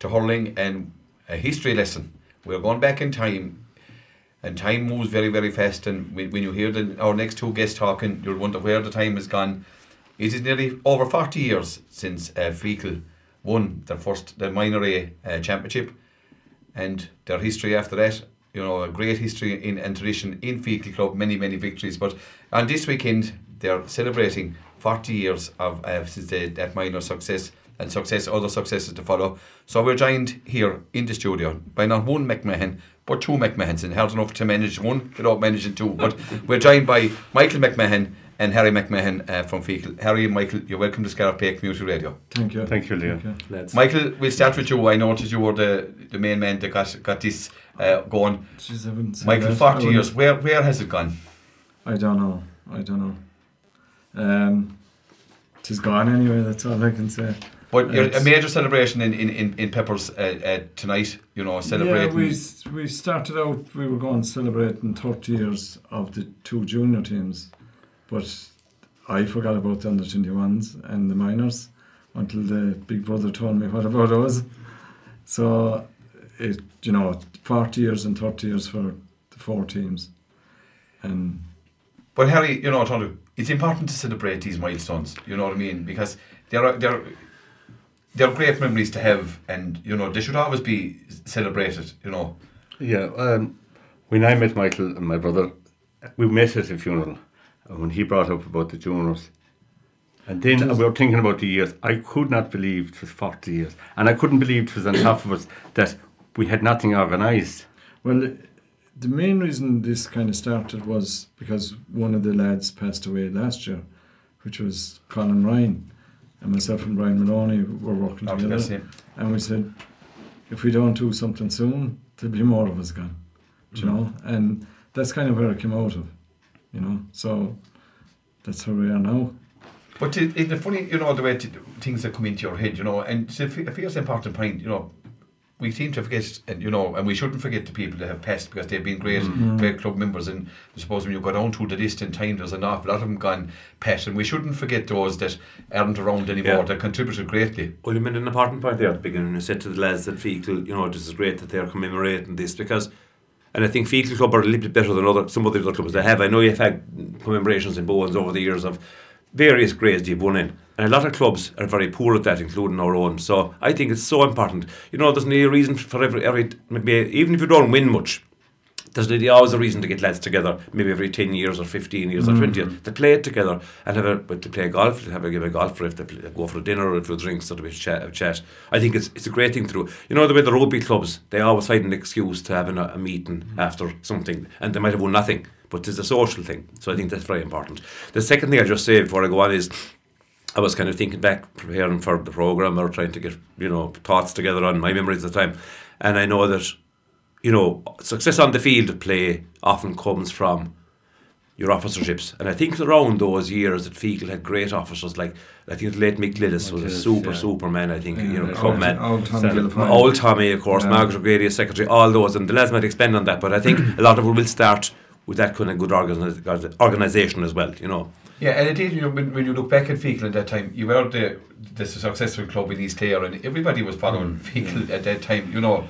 to hurling and a history lesson. We're going back in time, and time moves very, very fast. And when you hear the, our next two guests talking, you'll wonder where the time has gone. It is nearly over 40 years since uh, won their first, the minor A uh, championship, and their history after that. You know, a great history in and tradition in Feakle Club, many, many victories. But on this weekend, they're celebrating 40 years of uh, since they, that minor success and success, other successes to follow. So we're joined here in the studio by not one McMahon, but two McMahons, and hard enough to manage one without managing two. But we're joined by Michael McMahon and Harry McMahon uh, from Feakle. Harry and Michael, you're welcome to Scariff Bay Community Radio. Thank you. Thank you, Leo. Thank Michael, we'll start with you. I noticed you were the, the main man that got, got this uh, going. Jeez, I wouldn't say Michael, that. 40 years, where, where has it gone? I don't know. I don't know. Um, it's gone anyway. That's all I can say. But a major celebration in, in, in, in Peppers uh, uh, tonight, you know, celebrating. Yeah, we we started out. We were going celebrating 30 years of the two junior teams, but I forgot about the under 21s and the minors until the big brother told me what about those. So, it you know, 40 years and 30 years for the four teams, and But Harry, you know, it's important to celebrate these milestones. You know what I mean? Because they're they're they're great memories to have, and you know they should always be celebrated. You know, Yeah, um, when I met Michael and my brother, we met at a funeral, and when he brought up about the juniors, and then we were thinking about the years. I could not believe it was 40 years, and I couldn't believe it was on top of us that we had nothing organised. Well, the main reason this kind of started was because one of the lads passed away last year, which was Colin Ryan. And myself and Brian Maloney were working together. And we said, if we don't do something soon, there'll be more of us gone. Do You mm. know? And that's kind of where it came out of. You know? So that's where we are now. But it, it's funny, you know, the way t- things that come into your head, you know, and it's a f- a fierce important point, you know. We seem to forget, and you know, and we shouldn't forget the people that have passed because they've been great, mm-hmm. great club members. And I suppose when you go down through the list in time, there's an awful lot of them gone past, and we shouldn't forget those that aren't around anymore Yeah. that contributed greatly. Well, you made an important point there at the beginning. You said to the lads that Feakle, you know, this is great that they're commemorating this because, and I think Feakle Club are a little bit better than other some other clubs they have. I know you've had commemorations in Bowens over the years of various grades you've won in, and a lot of clubs are very poor at that, including our own. So I think it's so important. You know, there's no reason for every every maybe even if you don't win much. There's nearly always a reason to get lads together, maybe every 10 years or 15 years or 20 years, to play it together and have a, to play golf, to have a, give a golf, or if they play, go for a dinner or a few drinks or a bit of chat, a chat. I think it's it's a great thing to do. You know, the way the rugby clubs, they always find an excuse to having a, a meeting mm-hmm. after something, and they might have won nothing, but it's a social thing. So I think that's very important. The second thing I just say before I go on is, I was kind of thinking back, preparing for the program, or trying to get you know thoughts together on my memories at the time, and I know that you know success on the field of play often comes from your officerships, and I think around those years that Feakle had great officers like I think late Mick Lillis was a super yeah. superman. I think you know Yeah, club old- man. Old Tommy Old Tommy, of course, Yeah. Margaret O'Grady as secretary, all those, and the lads might expand on that, but I think a lot of it will start with that kind of good organi- organisation as well, you know. Yeah, and indeed, you know, when, when you look back at Feakle at that time, you were the the successful club in East Clare, and everybody was following Feakle at that time. You know,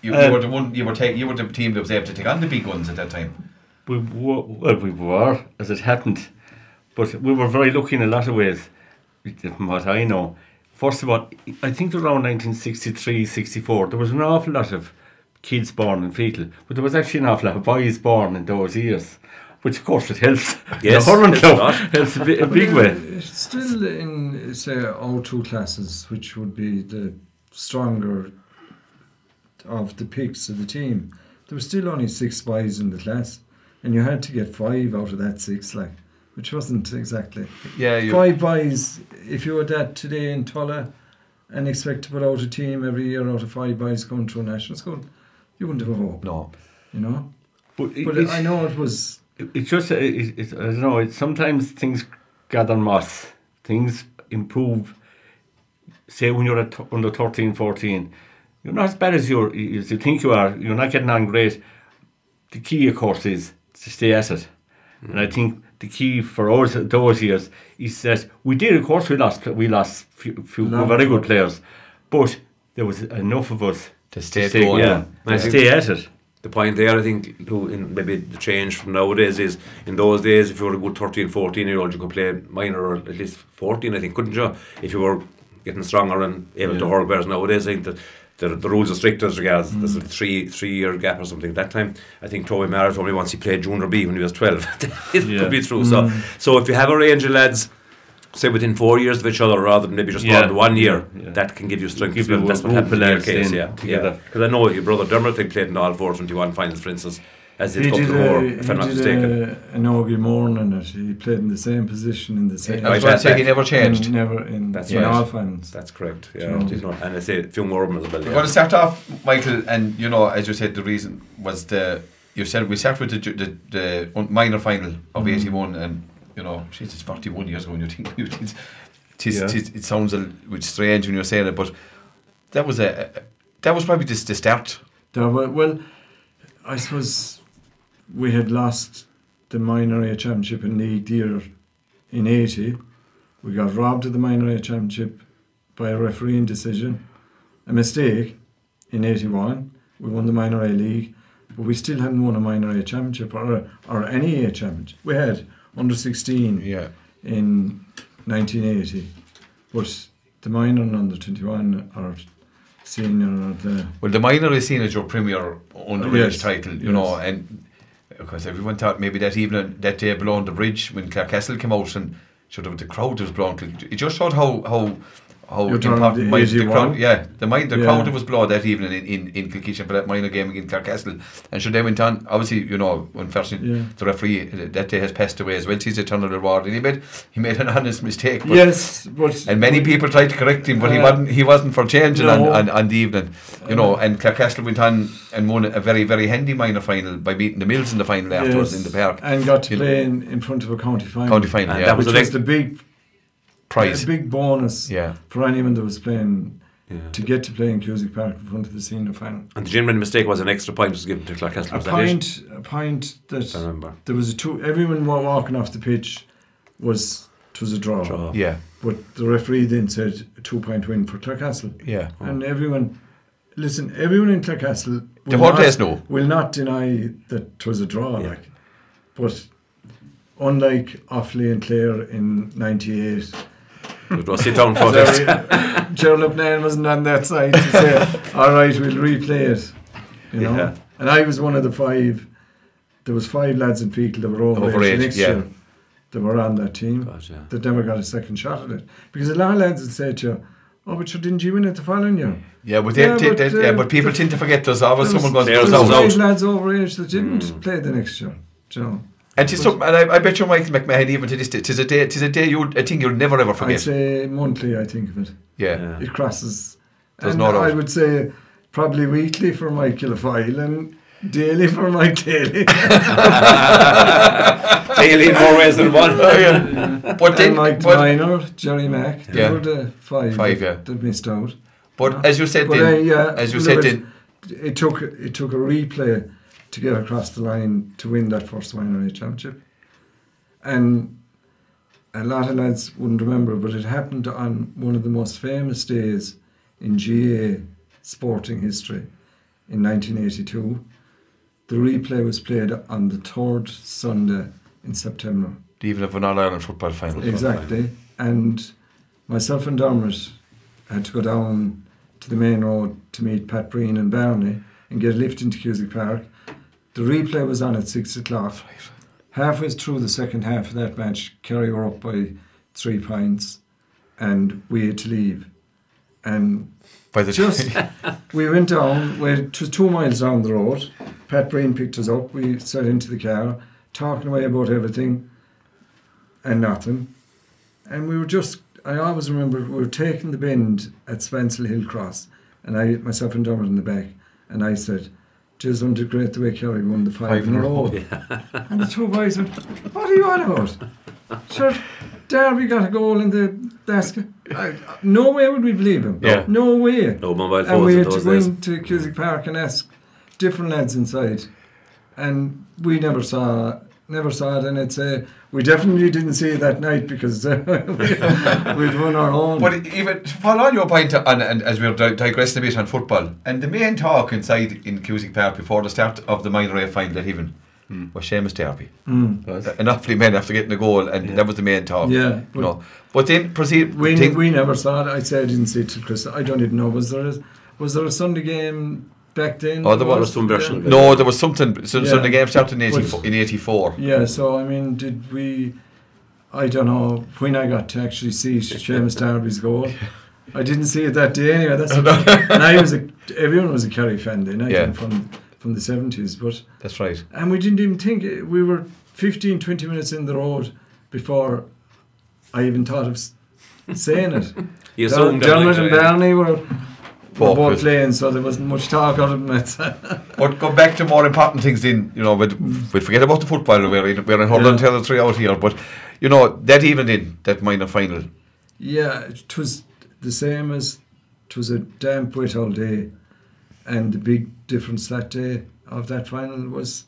you, you Uh, were the one, you were take, you were the team that was able to take on the big ones at that time. We were, well, we were, as it happened, but we were very lucky in a lot of ways, from what I know. First of all, I think around 1963, 64, there was an awful lot of kids born in Feakle, but there was actually an awful lot of boys born in those years, which of course it helps. Yes, the hurling helps a club helps a, bit, a big it- way. It's uh, still in, say, all two classes, which would be the stronger of the picks of the team. There were still only six boys in the class, and you had to get five out of that six, like, which wasn't exactly Yeah, five boys. If you were that today in Tulla and expect to put out a team every year out of five boys coming through national school, you wouldn't have a hope, no. you know. But, it, But it's- I know it was it, it just, it, it, it, I don't know, it, sometimes things gather moss, things improve. Say when you're at under 13, 14, you're not as bad as, you're, as you think you are, you're not getting on great. The key, of course, is to stay at it. And I think the key for us those years is that we did, of course, we lost we lost few, few very good. players, but there was enough of us To stay stay going. Yeah. to I stay at it. the point there, I think, to, in maybe the change from nowadays is in those days, if you were a good 13, 14 year old, you could play minor or at least 14, I think, couldn't you? If you were getting stronger and able to Yeah. hurl. Whereas nowadays, I think that the, the rules are strict as regards there's a mm. three three year gap or something. At that time, I think Toby Mara told me once he played junior B when he was 12. it Yeah. could be true. So, mm. so if you have a range of lads, say within four years of each other rather than maybe just Yeah. bond one year, Yeah, yeah. that can give you strength. Give you That's what happened of in your case, yeah. together. Because I know your brother Dermot, I think, played in all four 21 finals, for instance, as did He a couple did, more, a, if I'm not he mistaken. did a, an Augie morning it. He played in the same position in the same. I was Right, going say he never changed. and Never in That's in right. all finals. That's correct. Yeah, You know. not- and I say a few more of them as well. We're Yeah. going to start off, Michael, and you know, as you said, the reason was the you said we start with the the, the minor final of Mhm. '81, and you know, she's it's 41 years ago, and you think it's, it's, Yeah. it's, it sounds a bit strange when you're saying it, but that was a, a that was probably just the start. There were, well, I suppose we had lost the minor A championship in league year in eighty. We got robbed of the minor A championship by a refereeing decision, a mistake in eighty one. We won the minor A league, but we still hadn't won a minor A championship or or any A championship. We had under sixteen Yeah, in 1980, but the minor and under 21 or senior or the well, the minor is seen as your premier underage Yes, title, you yes. know, and because everyone thought maybe that evening that day below on the bridge when Clarecastle came out and showed up the crowd was blown. It just showed how how. How You're talking important the mind the crowd, yeah, the mind, the Yeah. crowd was blown that evening in in, in Kilkishen for that minor game against Clarecastle, and so they went on. Obviously, you know, unfortunately, Yeah. the referee uh, that day has passed away as well. He's eternal reward, and he made he made an honest mistake. But, yes, but and many people tried to correct him, but he Uh, wasn't. He wasn't for changing no. on, on, on the evening, you know. And Clarecastle went on and won a very very handy minor final by beating the Mills in the final afterwards in the park and got to You know. play in, in front of a county final. county final. And yeah, that was which the was the big prize. a big bonus Yeah, for anyone that was playing Yeah. to get to play in Cusack Park in front of the senior final. And the genuine mistake was an extra point was given to Clarecastle. A Was that point, a point that I remember. there was a two. Everyone walking off the pitch was it was a draw. Draw. yeah, But the referee then said a two point win for Clarecastle. yeah. Oh. And everyone, listen, everyone in Clarecastle The will whole not- place will not deny that it was a draw. Yeah. Like, but unlike Offaly and Clare in '98, It was sit down for this. Gerald Upnail wasn't on that side to say, "All right, we'll replay it." You know, Yeah. and I was one of the five. There was five lads in Feakle that were over Overage, next yeah. year that were on that team God, yeah. that never got a second shot at it because a lot of lads would say to you, "Oh, but you didn't you win it the following year?" Yeah, but, they, Yeah, they, but, they- yeah, uh, but people the- tend to forget there's always There someone was- going There's to there was out. five lads over age that didn't Mm. play the next year. do You know, And, tis some, and I, I bet you Michael McMahon even to this day, tis a day, tis a day you a thing you'll never ever I'd forget. say monthly. I think of it. Yeah. Yeah. It crosses. There's and no doubt. I would say probably weekly for Michael Foyle and daily for Mike Daly. Daily in more ways than one. Oh, yeah. But then, and Mike but, Minor, Jerry Mack. They Yeah. were the five, Five, that, yeah. that missed out. but as you said But, then, uh, yeah, as you said it- then, It took it took a replay to get across the line to win that first minor A championship. And a lot of lads wouldn't remember, but it happened on one of the most famous days in GAA sporting history in 1982. The replay was played on the third Sunday in September. The even of an All Ireland football final. Exactly. And myself and Dermot had to go down to the main road to meet Pat Breen and Barney and get a lift into Cusack Park. The replay was on at six o'clock. Halfway through the second half of that match, Kerry were up by three points and we had to leave. And By the just we went down. We it was two miles down the road. Pat Breen picked us up. We sat into the car, talking away about everything and nothing. And we were just. I always remember we were taking the bend at Spancil Hill Cross, and I, myself and Dermot in the back, and I said, "Just wasn't it great the way Kerry won the five, in a row?" And the two boys went, "What are you on about?" Sure, Darby got a goal in the basket. I, no way would we believe him. Yeah. No way. No mobile And we phones had to go into Cusack Park and ask different lads inside. And we never saw never saw it, and it's uh, we definitely didn't see it that night because uh, we, we'd won our own. But even to follow on your point, on, and as we're digressing a bit on football, and the main talk inside in Cusack Park before the start of the minor A final at even was Seamus Darby. Mm. Was. An awfully men after getting the goal, and Yeah. that was the main talk. Yeah, you know. But then proceed. We, think- we never saw it. I'd say I didn't see it till Christmas. I don't even know. Was there a, was there a Sunday game back then? Oh, there was Was- some version of no, there was something. So, so the game started in But- 84. In 84. Yeah, so I mean, did we? I don't know when I got to actually see Seamus Darby's goal. I didn't see it that day anyway. That's and I was a everyone was a Kerry fan then. I Yeah. think from from the seventies, but That's right. and we didn't even think we were 15, 20 minutes in the road before I even thought of saying it. You Dermot assumed that, Dermot and uh, Barney were, were both playing, so there wasn't much talk out of them. But go back to more important things. Then you know, we'd, we'd forget about the football. We're in, we're in Holland Yeah. territory out here. But you know that evening, that minor final, Yeah, it was the same as it was a damp wet all day, and the big difference that day of that final was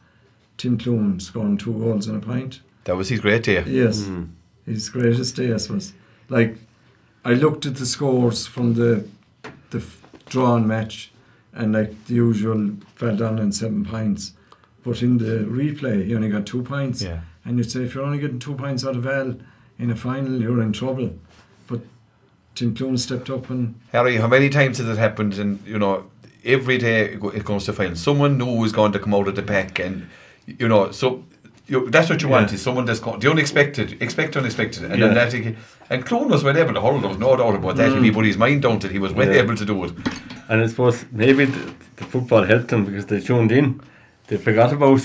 Tim Clune scoring two goals and a pint. that was his great day. Yes, Mm. his greatest day, I suppose. Like, I looked at the scores from the the f- drawn match, and like the usual, fell down in seven pints. But in the replay, he only got two pints. Yeah. And you'd say if you're only getting two points out of Al in a final, you're in trouble. But Tim Clune stepped up and Harry, how many times has it happened? And you know, every day it goes to final. Someone new is going to come out of the pack, and you know, so you, that's what you want is someone that's going, the unexpected, expect unexpected, and Yeah. then that. he- And Clune was well able to. There was no doubt about that. If mm. he put his mind down to it, he was well Yeah. able to do it. And I suppose maybe the, the football helped them because they tuned in. They forgot about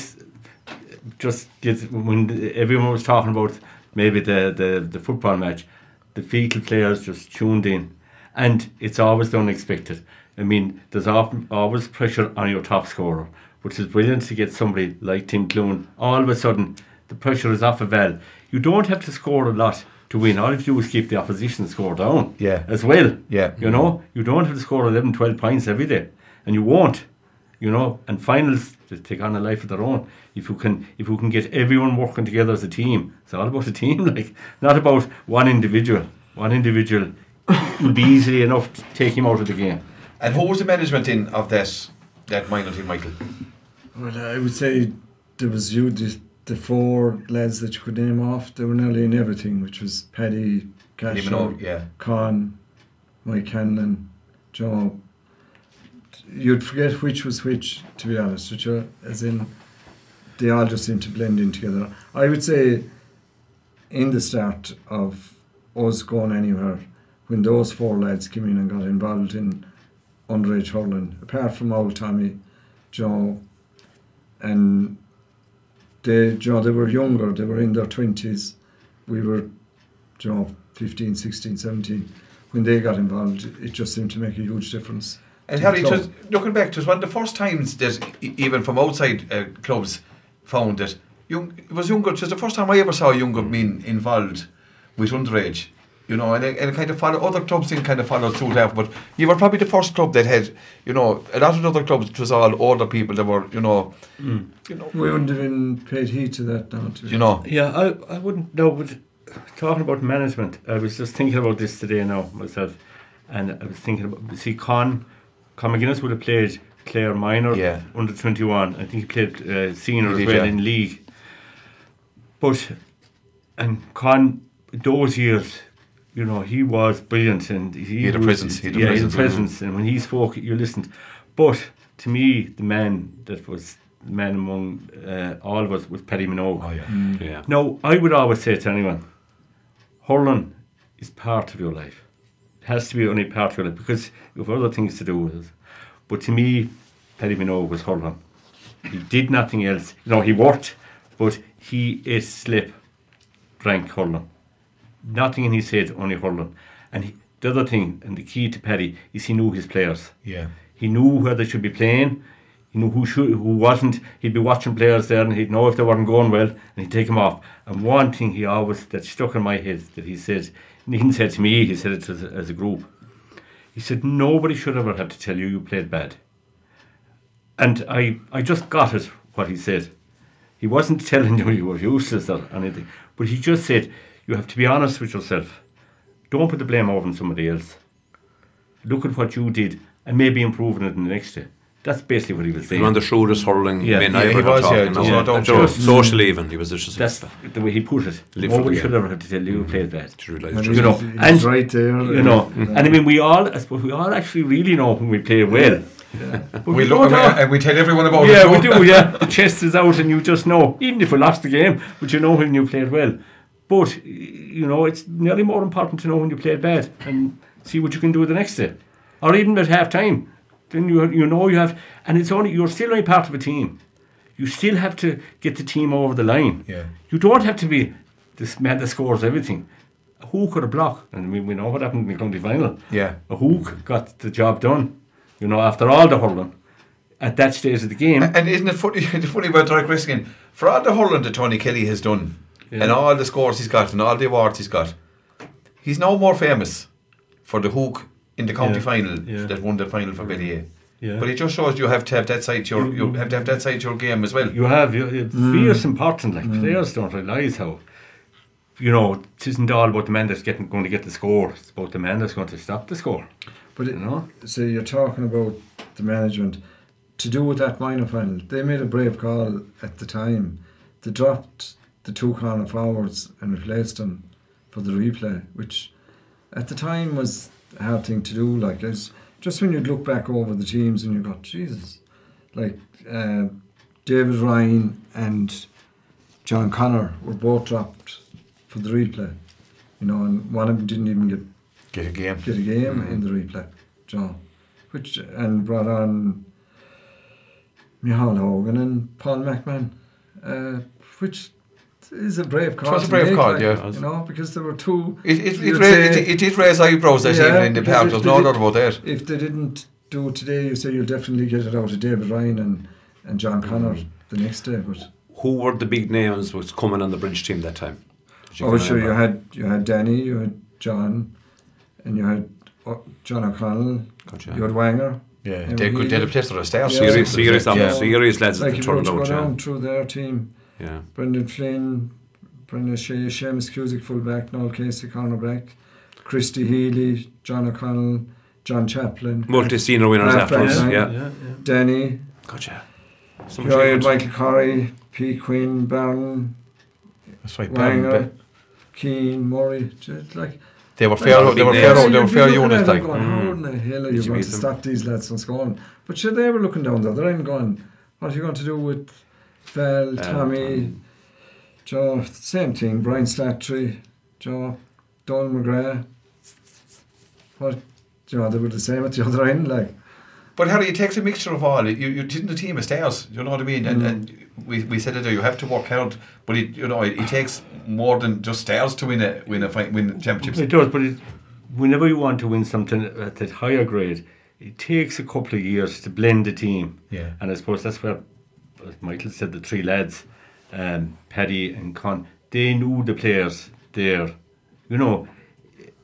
just get, when the- everyone was talking about maybe the, the, the football match. The Feakle players just tuned in, and it's always the unexpected. I mean, there's often, always pressure on your top scorer, which is brilliant to get somebody like Tim Clune. All of a sudden, the pressure is off of Val. You don't have to score a lot to win. All you have to do is keep the opposition score down Yeah. as well. Yeah. You know, you don't have to score 11, 12 points every day. And you won't. You know, and finals just take on a life of their own. If you can if you can get everyone working together as a team, it's all about the team, like not about one individual. One individual will be easily enough to take him out of the game. And who was the management in of that that minor team, Michael? Well, I would say there was you, the, the four lads that you could name off. They were nearly in everything, which was Paddy, Casher, yeah. Con, Mike Hanlon, Joe. You'd forget which was which, to be honest with you, as in they all just seem to blend in together. I would say in the start of us going anywhere, when those four lads came in and got involved in underage hurling, apart from old Tommy, Joe, and they, Joe, they were younger, they were in their 20s. We were, Joe, 15, 16, 17. When they got involved, it just seemed to make a huge difference. And Harry, was, looking back, it was one of the first times that even from outside uh, clubs found that young, it was younger. It was the first time I ever saw a younger men involved with underage. You know, and it, and it kind of followed, other clubs didn't kind of follow suit after, but you were probably the first club that had, you know, a lot of other clubs, it was all older people that were, you know, you know, We wouldn't have been paid heed to that now. To you know, Yeah, I, I wouldn't know. But talking about management, I was just thinking about this today now myself, and I was thinking about see Con, Con McGuinness would have played Clare minor Yeah. under twenty one. I think he played uh, senior He as did, well yeah. in league. But and Con those years. You know, he was brilliant and he, He had a presence, he had a yeah, he had a presence, presence, and when he spoke, you listened. But to me, the man that was the man among uh, all of us was Paddy Minogue. oh yeah, Yeah. No, I would always say to anyone, hurling is part of your life. It has to be only part of your life because you have other things to do with it. But to me, Paddy Minogue was hurling. He did nothing else. You know, he worked, but he ate slip, drank hurling. Nothing in his head, only hurling. And he, the other thing, and the key to Paddy, is he knew his players. yeah. He knew where they should be playing. He knew who should, who wasn't. He'd be watching players there, and he'd know if they weren't going well, and he'd take them off. And one thing he always that stuck in my head that he said, and he didn't say it to me, he said it as a, as a group. He said nobody should ever have to tell you you played bad. And I, I just got it what he said. He wasn't telling you you were useless or anything, but he just said you have to be honest with yourself. Don't put the blame over on somebody else. Look at what you did and maybe improving it in the next day. That's basically what he was saying. One of the shrewdest hurling Yeah. men Yeah, I he ever was, talking yeah, now. there's no doubt. Joe, Just- socially even, he was just That's the way he put it. Live for the Nobody game. should ever have to tell you you mm-hmm. played bad. to realise You know, he's- he's and- right there. You know, and I mean, we all, I suppose, we all actually really know when we play well. But We we look and know. we, and we tell everyone about yeah, it. we do. Yeah, the chest is out, and you just know. Even if we lost the game, but you know when you played well. But you know, it's nearly more important to know when you played bad and see what you can do the next day, or even at half time. Then you you know you have, and it's only you're still only part of a team. You still have to get the team over the line. Yeah. You don't have to be this man that scores everything. A hook or a block, and we, we know what happened in the county final. Yeah. A hook got the job done. You know, after all the hurling, at that stage of the game. And isn't it funny, funny about Derek Riskin? For all the hurling that Tony Kelly has done, Yeah. and all the scores he's got, and all the awards he's got, he's now more famous for the hook in the county Yeah. final Yeah. that won the final for Ballyea. Yeah. But it just shows you have to have that side to your you have to have that side to your game as well. You have, you, it's mm. fierce important. Like mm. players don't realise how, you know, it isn't all about the man that's getting going to get the score. It's about the man that's going to stop the score. But it, You know? so you're talking about the management to do with that minor final. They made a brave call at the time. They dropped the two corner forwards and replaced them for the replay, which at the time was a hard thing to do. Like it's just when you'd look back over the teams and you got Jesus, like uh, David Ryan and John Connor were both dropped for the replay. You know, and one of them didn't even get Get a game. get a game in the replay, John, which and brought on Michal Hogan and Paul McMahon, uh, which is a brave call. was a brave make, call, like, yeah. You know, because there were two. It it, it, you'd ra- it, it did raise eyebrows that Yeah, evening in the because park. There's no doubt about that. If they didn't do it today, you say you'll definitely get it out of David Ryan and, and John Connor Mm. the next day. But Who were the big names was coming on the bridge team that time? Did oh, can sure, you had you had Danny, you had John, and you had uh, John O'Connell, Gotcha. you had Wanger. Yeah, Yeah, they we- could they'd have played for the stars. Yeah. serious, serious, Yeah. serious lads Like that if you were to out. go Yeah. down through their team. Yeah. Brendan Flynn, Brendan Shea, Seamus Cusick fullback, Noel Casey cornerback, Christy Healy, John O'Connell, John Chaplin, Multi-senior winners Half after us. Yeah. line. yeah, Danny, Gotcha. Some you had achievement. Michael Corey, P. Quinn, Byrne, That's right. Wanger, Keane, Murray. Just like They were Lot fair. of They were big fair. They were you'd be fair looking units. at it Like going, how mm. in the hell are you you going to them? stop these lads from scoring? But sure, they were looking down the other end going, what are you going to do with Val, Tommy, Joe, same thing, Brian Slattery, Joe, Don McGrath. What, you know, they were the same at the other end, like. But Harry, it takes a mixture of all. You you didn't the team of stars. You know what I mean? And, mm. and we, we said it there. You have to work hard, but it you know it, it takes more than just stars to win a win a fight, win championships. It does, but it, whenever you want to win something at that higher grade, it takes a couple of years to blend the team. Yeah. And I suppose that's where, as Michael said, the three lads, um, Paddy and Con, they knew the players there. You know,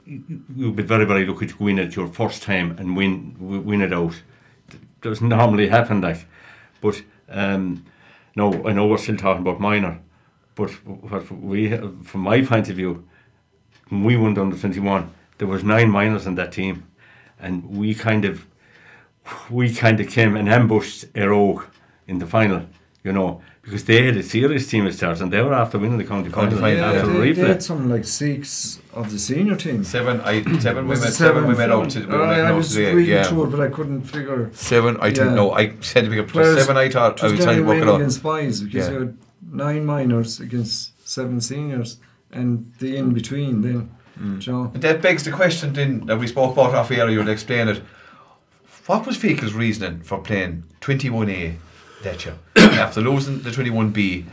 you- you'll be very, very lucky to go in at your first time and win win it out. It doesn't normally happen like. But um, no, I know we're still talking about minor, but what we, from my point of view, when we won under 21, there was nine minors in that team. And we kind of we kind of came and ambushed Éire Óg in the final, you know, because they had a serious team of stars and they were after winning the county County final final, after yeah. the they, they had replay. something like six of the senior team. Seven, I seven Was women, it seven women out. To, Uh, I, I was today, reading yeah. through it, but I couldn't figure. Seven, I didn't Yeah. know. I said to pick up Whereas seven. I thought I was was trying to work it out. against Spies because Yeah. you had nine minors against seven seniors and the in between then. Mm. Joe. And that begs the question then that we spoke about off air. You'll explain it. What was Feakle's reasoning for playing 21A that after losing the 21B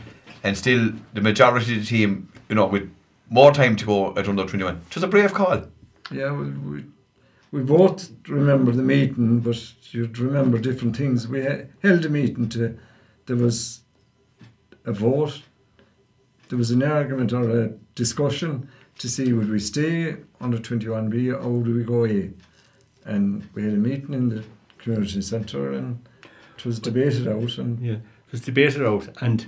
and still the majority of the team, you know, with more time to go at under 21? It was a brave call. Yeah, we, we, we both remember the meeting, but you'd remember different things. We held a meeting to, there was a vote, there was an argument or a discussion to see would we stay under 21B or would we go A. And we had a meeting in the community centre and it was debated out and Yeah, it was debated out, and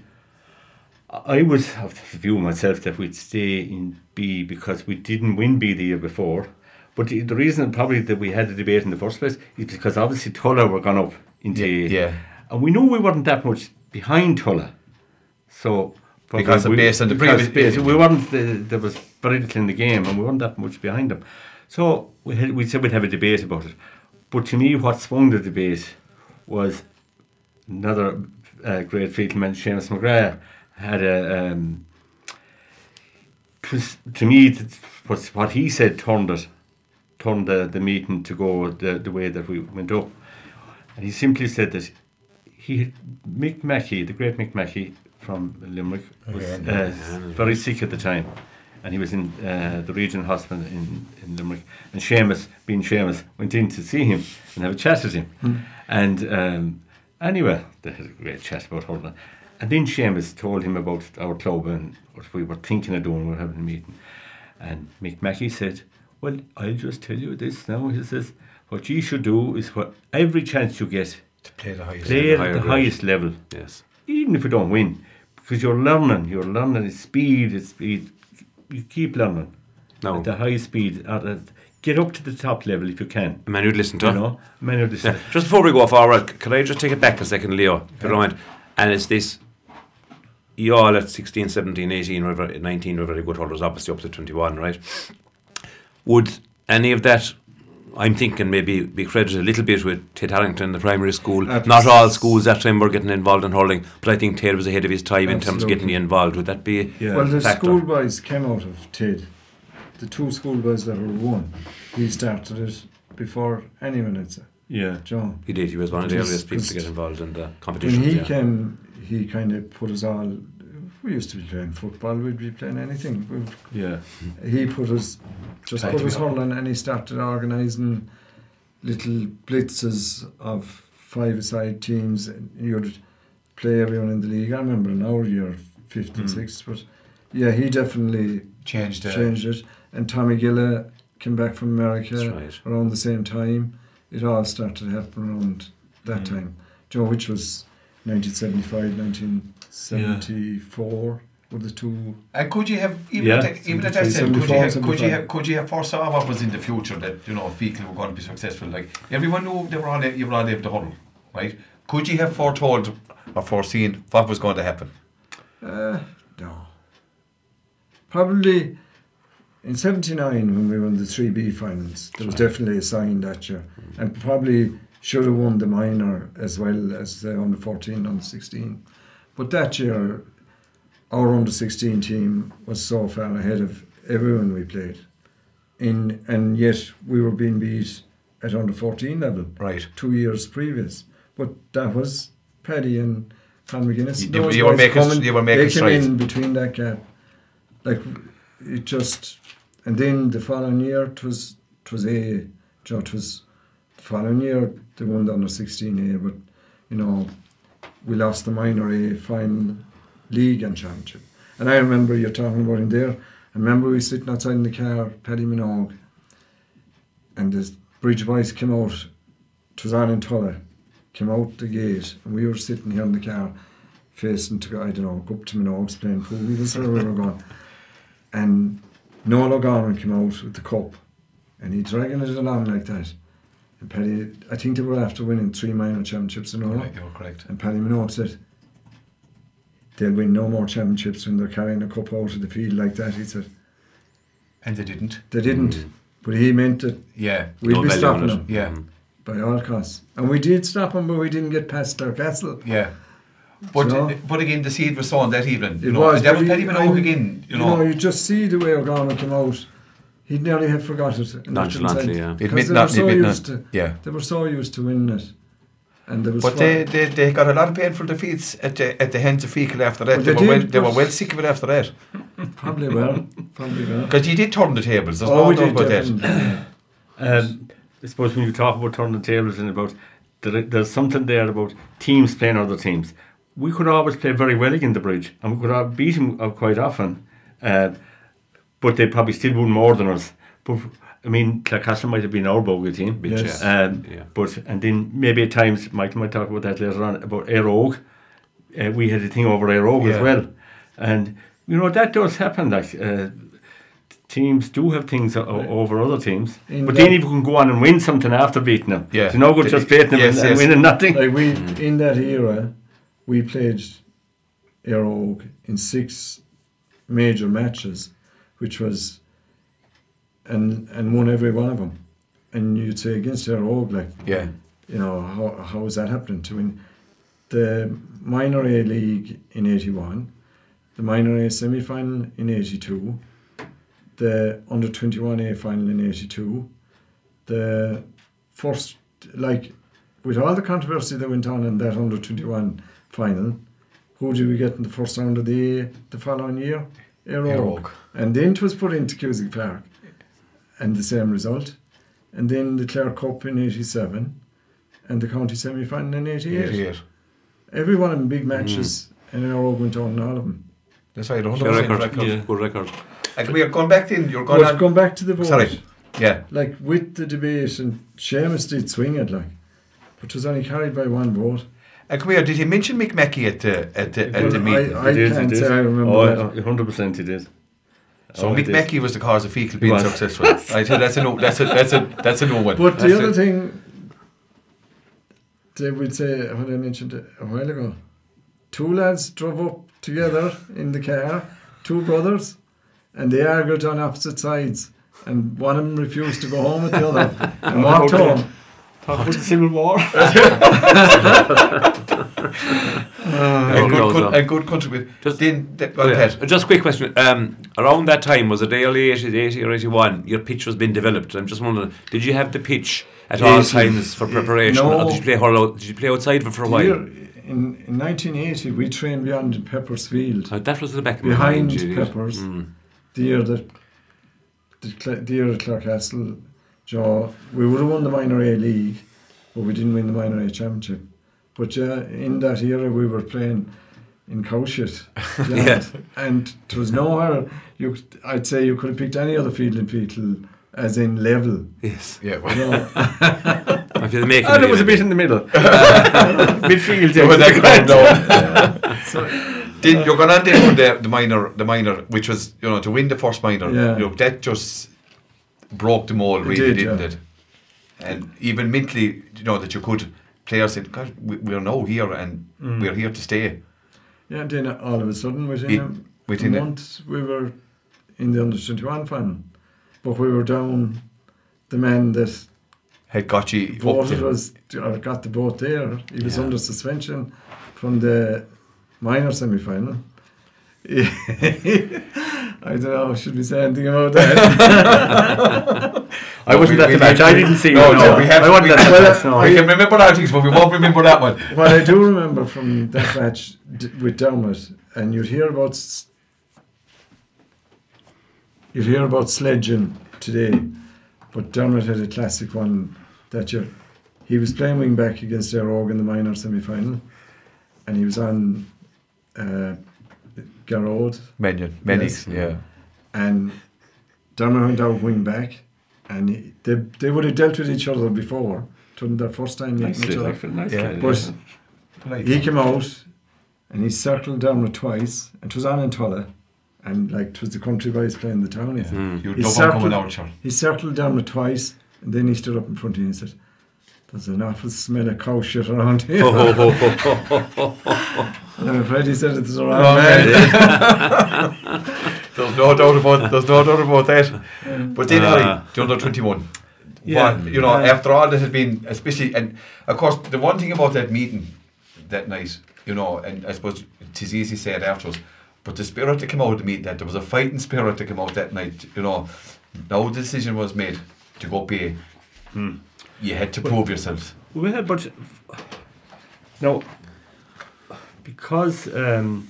I was have the view myself that we'd stay in B because we didn't win B the year before. But the, the reason probably that we had the debate in the first place is because obviously Tulla were gone up into A. yeah. And we knew we weren't that much behind Tulla. So probably Because of we, base and the because previous- base, we weren't the, there was very little in the game and we weren't that much behind them. So we had, we said we'd have a debate about it. But to me what swung the debate was another uh, great field man, Seamus McGrath, had a. Um, 'twas- to me, what, he said turned it, turned the, the meeting to go the, the way that we went up. And he simply said that he, Mick Mackey, the great Mick Mackey from Limerick, was Okay. uh, very sick at the time. And he was in uh, the regional hospital in, in Limerick. And Seamus, being Seamus, went in to see him and have a chat with him. And um, anyway, they had a great chat about hurling. And then Seamus told him about our club and what we were thinking of doing. We were having a meeting. And Mick Mackey said, Well, I'll just tell you this now. He says, What you should do is what every chance you get, To play the highest. play at higher the grade. highest level Yes. even if you don't win, because you're learning, you're learning it's speed, it's speed. You keep learning No. at the high speed. At, at, get up to the top level if you can. Man, you'd listen to. You know, many of this. Yeah. Just before we go off, forward, can I just take it back a second, Leo, if you don't mind? And it's this. You all at 16, 17, 18, whatever, 19 were very good holders, obviously up to 21, right? Would any of that, I'm thinking, maybe be credited a little bit with Ted Harrington, the primary school? Abs- Not all schools that time were getting involved in hurling, but I think Ted was ahead of his time in terms of getting you involved. Would that be Yeah. Well, the factor? schoolboys came out of TID. The two schoolboys that were one, he started it before anyone had said. yeah, John. He did, he was one of the earliest people to get involved in the competition. When he yeah. came, he kind of put us all. We used to be playing football. We'd be playing anything. We'd yeah, he put us just Right. put us hurling and he started organising little blitzes of five side teams and you'd play everyone in the league. I remember in our year fifth and Mm. sixth, but yeah, he definitely Changed. Uh, changed it. And Tommy Gilla came back from America right. around the same time. It all started to happen around that Mm. time. Joe, which was 1975, 1974 were the two. And could you have even Yeah. at, even at that stage, could you have, could you have could you have foresaw what was in the future that you know Feakle were going to be successful? Like everyone knew they were all you were all able to huddle, right? Could you have foretold or foreseen what was going to happen? Uh, no. Probably in 79 when we won the 3B finals, there was definitely a sign that year. And probably should have won the minor as well as the under 14, under 16. But that year, our under 16 team was so far ahead of everyone we played. In, and yet we were being beat at under 14 level Right. two years previous. But that was Paddy and Con McGuinness. You- you were making- coming- you were making strides. in between that gap. Like it just, and then the following year it was A. Was the following year they won the under sixteen A, but you know we lost the minor A final league and championship. And I remember you're talking about him there. I remember we sitting outside in the car, Paddy Minogue, and the bridge boys came out. It was on in Tulla, came out the gate, and we were sitting here in the car, facing to I don't know, go up to Minogue's playing pool. We were going. And Noel O'Gorman came out with the cup, and he dragging it along like that. And Paddy, I think they were after winning three minor championships in a row. Right, you were correct. And Paddy Minogue said, they'll win no more championships when they're carrying a cup out of the field like that. He said, And they didn't. they didn't. But he meant that Yeah. we'd No be stopping them Yeah. Mm. by all costs. And we did stop them, but we didn't get past their castle. Yeah. But So- but again, the seed was sown that evening. You It know, was. and that but was he- Paddy I- Minogue again. You know, you just see the way O'Gorman came out. He nearly had forgot it. and left it Nonchalantly, yeah. It Because they not- were so used to. yeah. They were so used to winning it, and there was. But they, they, they got a lot of painful defeats at the, at the hands of Feakle after that. Well, they, they were well, they were well sick of it after that. probably well, probably well. Because you did turn the tables. There's Oh, no we doubt did about that. Um, I suppose when you talk about turning the tables and about there, there's something there about teams playing other teams. We could always play very well against the bridge, and we could beat them uh, quite often. Uh, but they probably still won more than us. But I mean, Clarecastle might have been our bogey team. Yes. Um, Yeah. But and then maybe at times Michael might talk about that later on about Éire Óg. Uh, we had a thing over Éire Óg Yeah. as well. And you know that does happen. Like uh, teams do have things o- over other teams, In but that- then if you can go on and win something after beating them, Yeah. it's no good just beating them Yes, and, and winning nothing. Like we in that era, we played Éire Óg in six major matches, which was and and won every one of them. And you'd say against Éire Óg, like Yeah. you know how how is that happening to win the minor A league in eighty one, the minor A semi final in eighty two, the under twenty one A final in eighty two, the first like with all the controversy that went on in that under twenty one final, who did we get in the first round of the the following year? Éire Óg. Aerogue. And then it was put into Cusack Park and the same result. And then the Clare Cup in 87 and the county semi final in 88. 88. Every one of them big matches, mm. and Éire Óg went on in all of them. That's right, 100% Good record. record. Yeah. Good record. And we are going back in. You're going But on. going back to the vote, Sorry. Yeah. like with the debate, and Seamus did swing it, like, but it was only carried by one vote. And come here, did he mention Mick Mackey at uh, the, uh, at the, at the meeting? I It is, can't it is. say I remember Oh, that. hundred percent, it is. so Oh, Mick. Mackey was the cause of Feakle being successful. I said that's a no. That's a that's a that's a no one. But the That's other it. thing they would say, what I mentioned a while ago, two lads drove up together in the car, two brothers, and they argued on opposite sides. And one of them refused to go home with the other and oh, walked home. Talk about the Civil War. a Oh, good, no, con- no. a good contributor. Just- then that, go Oh, yeah. ahead. Uh, Just a quick question. Um, around that time, was it the early 80s, 80 or 81, your pitch was being developed. I'm just wondering, did you have the pitch at all times for preparation? No. Or did you play all Did you play outside of for a while? Here, in, in 1980, we trained beyond in Peppers Field, Uh, that was the back of my behind mind. Peppers. Mm. the year that the, Cla- the year at Clarecastle, Joe, we would have won the minor A league, but we didn't win the minor A championship. But yeah, in that era we were playing in Cowshit. Yeah. And it was nowhere you I'd say you could have picked any other field in Feakle as in level. Yes. Yeah. You Well, know. If you're making Oh, there was a bit in the middle. Midfield. Well, that yeah. calmed down. so, Then uh, you're going on there for the, the minor, the minor, which was you know to win the first minor. Yeah. You know, that just broke the mold, It really, did, did, not yeah. it? And even mentally, you know that you could players said, "God, we, we're now here and Mm. we're here to stay." yeah, and then all of a sudden within, It- a, within a it. month we were in the under twenty one final. But we were down the man that Had got you voted was or got the vote there. He was Yeah. under suspension from the minor semi final. I don't know, should we say anything about that? I wasn't We- at we the match. I didn't see No, no, we have- I wasn't we- at the well, match. No. I can remember that things, but we won't remember that one. what I do remember from that match d- with Dermot, and you'd hear about s- you'd hear about sledging today, but Dermot had a classic one that year. He was playing wing back against Éire Óg in the minor semi final, and he was on uh, Garrod. Many, many, Yes. yeah. and Dermot went out wing back, and they they would have dealt with each other before. It wasn't their first time meeting Nicely, each other. like, nice Yeah. guy, But yeah. he came out, and he circled Dermot twice, and it was on in Tulla, and like it was the country boys playing the town. Yeah. Mm. He circled- coming out. He circled Dermot twice, and then he stood up in front of you and said, "There's an awful smell of cow shit around here." and I'm afraid he said it's around Oh, man. There's no doubt about there's no doubt about that. But then Ah. Harry, the under twenty one. Yeah. you know, Yeah. after all that had been especially and of course the one thing about that meeting that night, you know, and I suppose it's easy to say it afterwards, but the spirit that came out of the meeting that there was a fighting spirit that came out that night, you know. No decision was made to go pay. Hmm. You had to prove yourself. Well, but no, because um,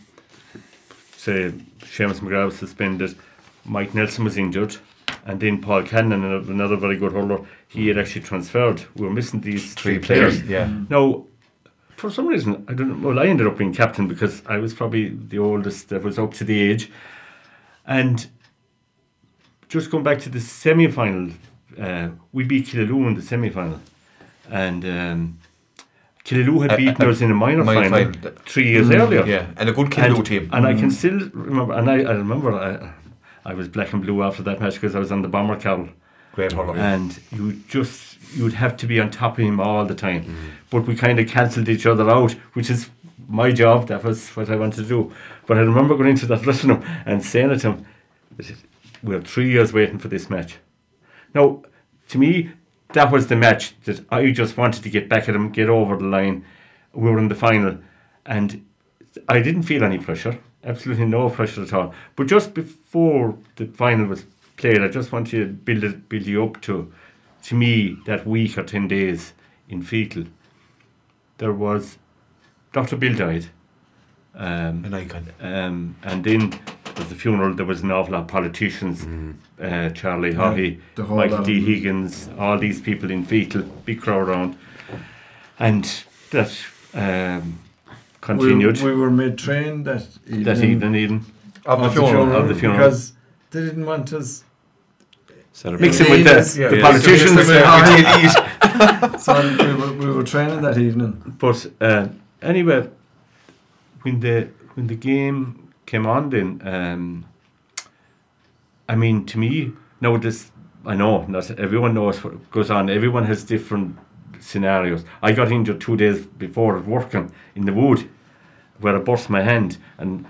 say Seamus McGrath was suspended, Mike Nelson was injured, and then Paul Cannon, another, another very good hurler, he had actually transferred. We were missing these three, players. Yeah. Now, for some reason, I don't know. Well, I ended up being captain because I was probably the oldest that was up to the age, and just going back to the semi final, uh, we beat Killaloe in the semi final, and um, Killaloe had beaten a- us in a minor, minor final, final. three years earlier. Yeah, and a good Killaloe and, team. And I can still remember, and I, I remember I, I was black and blue after that match because I was on the bomber cowl, Great hurler. and you just you'd have to be on top of him all the time. But we kind of cancelled each other out, which is my job. That was what I wanted to do. But I remember going into that dressing room and saying to him, we're three years waiting for this match." Now, to me, that was the match that I just wanted to get back at him, get over the line. We were in the final, and I didn't feel any pressure, absolutely no pressure at all. But just before the final was played, I just wanted to build it, build you up to, to me, that week or ten days in Feakle. There was Dr. Bill died. Um, An icon. um, and then was the funeral. There was an awful lot of politicians, uh, Charlie Haughey, the Michael D. Higgins, all these people in Feakle, big crowd around, and that um, continued We, we were mid train that evening. that evening. Even Of the of the funeral. funeral, Of the funeral. because they didn't want us. Celebrate. mix it with the, Yeah. the Yeah. politicians. Yeah. So we were, we were training that evening. But uh, anyway, when the when the game came on, then um, I mean, to me, now this I know not everyone knows what goes on. Everyone has different scenarios. I got injured two days before working in the wood, where I burst my hand, and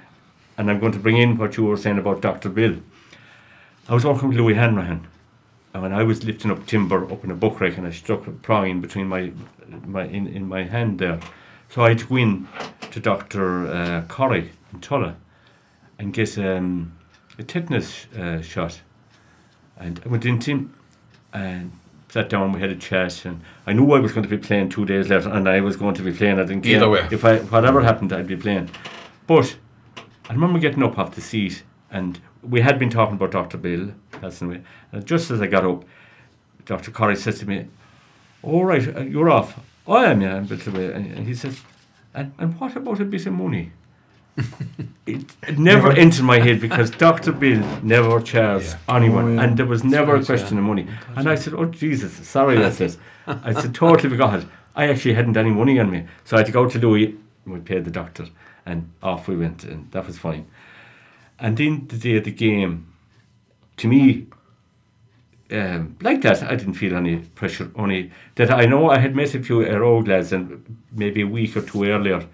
and I'm going to bring in what you were saying about Doctor Bill. I was working with Louis Hanrahan, and when I was lifting up timber up in a buck rake, and I struck a prong in between my my in, in my hand there, so I had to go in to Doctor uh, Corrie in Tulla and get um, a tetanus uh, shot, and I went into him and sat down. We had a chat, and I knew I was going to be playing two days later, and I was going to be playing. I didn't care Either way. if I whatever happened, I'd be playing. But I remember getting up off the seat, and we had been talking about Dr. Bill away. And just as I got up, Dr. Corrie says to me, All right, uh, you're off. I am, yeah, a bit away. And and he says, and, and what about a bit of money? it, it never entered my head because Dr. Bill never charged anyone, Oh, yeah. and there was never a That's right, question of money. And I said, Oh, Jesus, sorry, I said. I said, Totally forgot it. I actually hadn't any money on me. So I had to go to Louis, we paid the doctor, and off we went, and that was fine. And then the day of the game, to me, um, like that, I didn't feel any pressure. Only that I know I had met a few road lads, and maybe a week or two earlier,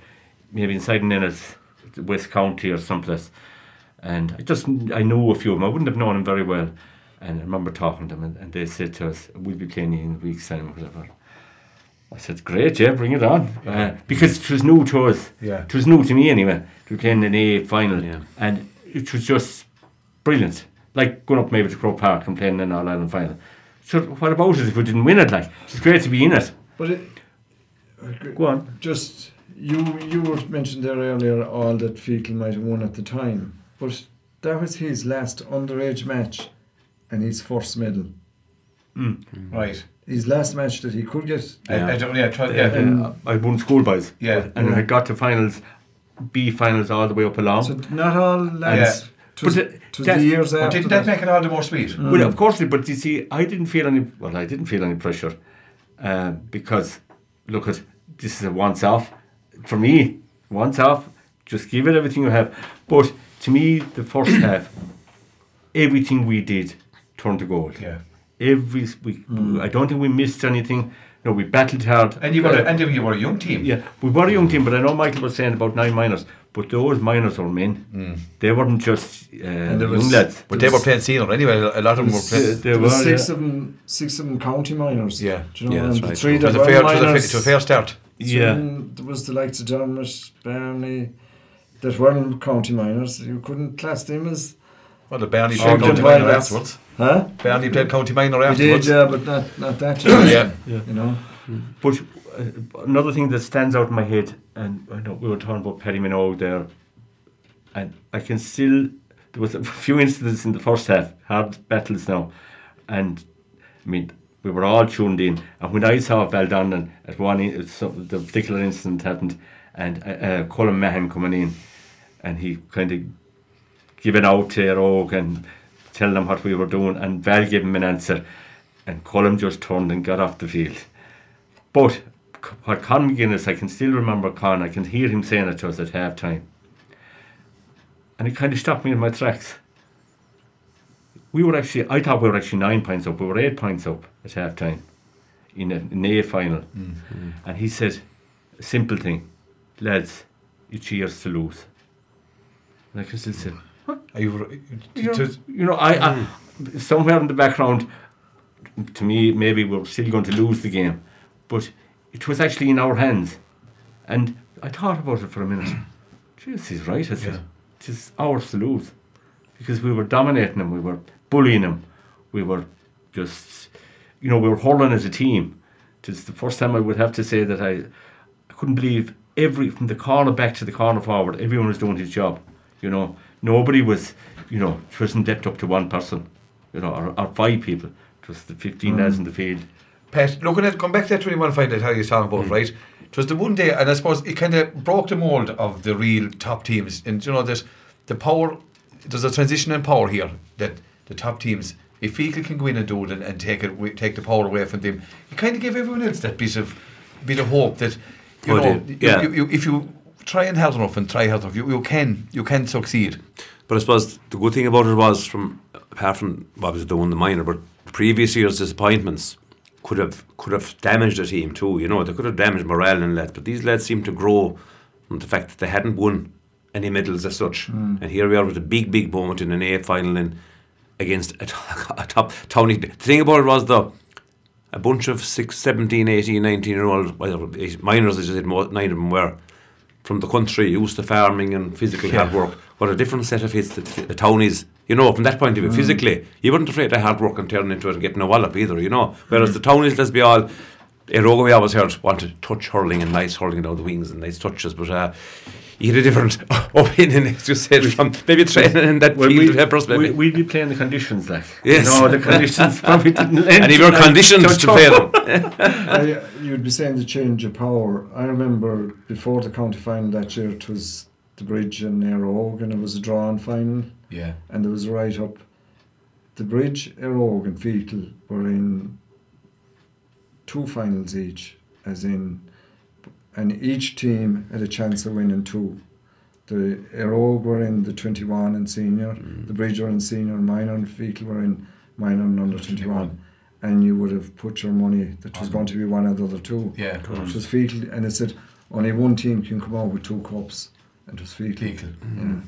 maybe inside Nennis, West County or someplace, and I just I know a few of them. I wouldn't have known them very well, and I remember talking to them, and, and they said to us, "We'll be playing you in the week's time, or whatever." I said, "Great, yeah, bring it on," uh, because it was new to us. Yeah. It was new to me anyway. To be playing an A final, Yeah. and it was just brilliant. Like going up maybe to Croke Park and playing in an All Ireland final. So what about it if we didn't win it? Like it's great to be in it. But it, Go on. just you you were mentioned there earlier all that Feakle might have won at the time, but that was his last underage match, and his first medal. Right. His last match that he could get. I, I don't, yeah, try, Uh, yeah. uh, I won schoolboys. Yeah. and I got to finals, B finals all the way up along. So not all lads. Yeah. Twas, But it- twas that- the years But after didn't that that. make it all the more sweet? Well, of course, but you see, I didn't feel any. Well, I didn't feel any pressure uh, because look at this is a once off for me. Once half, just give it everything you have. But to me, the first half, everything we did turned to gold. Yeah. Every we, mm. I don't think we missed anything. No, we battled hard. And you were, a, uh, and you were a young team. Yeah, we were a young team, but I know Michael was saying about nine minors, but those minors were men. Mm. They weren't just uh, there young was- lads. But they were playing senior anyway. A lot of them were There playing. was, They there were, six yeah. of them, six of them county minors. Yeah. Do you know, Yeah, and that's the right. three It that was a were fair, it minors. it a fair start. Yeah. Then there was the likes of Dermot, Barney, that weren't county minors. You couldn't class them as, Well, the Barney Oh, played good county minor pilots. afterwards. huh? Barney played county minor He did, afterwards. yeah, but not not that. year, Yeah. You know. But uh, another thing that stands out in my head, and I know we were talking about Paddy Minogue there, and I can still. There was a few incidents in the first half, hard battles now, and I mean we were all tuned in. And when I saw Valdon at one, in- some, the particular incident happened, and uh, uh, Colin Mahan coming in, and he kind of giving out to Rogue and telling them what we were doing, and Val gave him an answer, and Colin just turned and got off the field. But what Con McGuinness, I can still remember Con, I can hear him saying it to us at half time. And it kind of stopped me in my tracks. We were actually, I thought we were actually nine points up, we were eight points up at half time in a, in a final. Mm-hmm. And he said, a simple thing, lads, you cheers to lose. And I just said, Are you, you know, you know I, I mm. somewhere in the background, to me, maybe we're still going to lose the game, but it was actually in our hands, and I thought about it for a minute. Jeez, he's right. I said, Yeah. it is ours to lose, because we were dominating them, we were bullying them, we were just, you know, we were hurling as a team. It's the first time I would have to say that I, I couldn't believe every from the corner back to the corner forward, everyone was doing his job. You know, nobody was, you know, it wasn't left up to one person, you know, or, or five people. It was the 15 lads in the field. Pat, looking at come back to that 21 fight that how you talking about, mm. right? It was the one day, and I suppose it kind of broke the mold of the real top teams. And you know, there's the power, there's a transition in power here that the top teams, if Feakle can go in and do it and, and take it, take the power away from them, you kind of give everyone else that bit of bit of hope that you know, you- yeah. you, you, if you try and hard enough and try hard enough, you, you can you can succeed. But I suppose the good thing about it was, from apart from obviously the one the minor, but previous years' disappointments could have could have damaged the team too. You know, they could have damaged morale and lads. But these lads seem to grow from the fact that they hadn't won any medals as such. Mm. And here we are with a big, big moment in an A final in against a, t- a top towny. The thing about it was though. A bunch of six, 17, 18, 19 year old well, minors, as I said, nine of them were from the country, used to farming and physical hard work. What a different set of hits the, the townies, you know, from that point of view, physically, you weren't afraid of hard work and turning into it and getting a wallop either, you know. Whereas the townies, let's be all, Éire Óg we always heard wanted touch hurling and nice hurling down the wings and nice touches, but uh, you had a different opinion, as you said, from maybe training in that Well, field we, of we, maybe. we'd be playing the conditions like. Yes. You know, the conditions probably didn't lend and you were like, conditioned to play them. I, you'd be saying the change of power. I remember before the county final that year, it was the bridge and Éire Óg, and it was a drawn final, Yeah. and there was a write up. The bridge, Éire Óg, and Feakle were in two finals each, as in, and each team had a chance of winning two. The Éire Óg were in the 21 and senior, mm. the Bridge were in senior and minor, and Feakle were in minor and under 21. And you would have put your money that was going to be one of the other two. Yeah. of It was Feakle, and it said only one team can come out with two cups, and it was Feakle. Feakle. Yeah. Mm.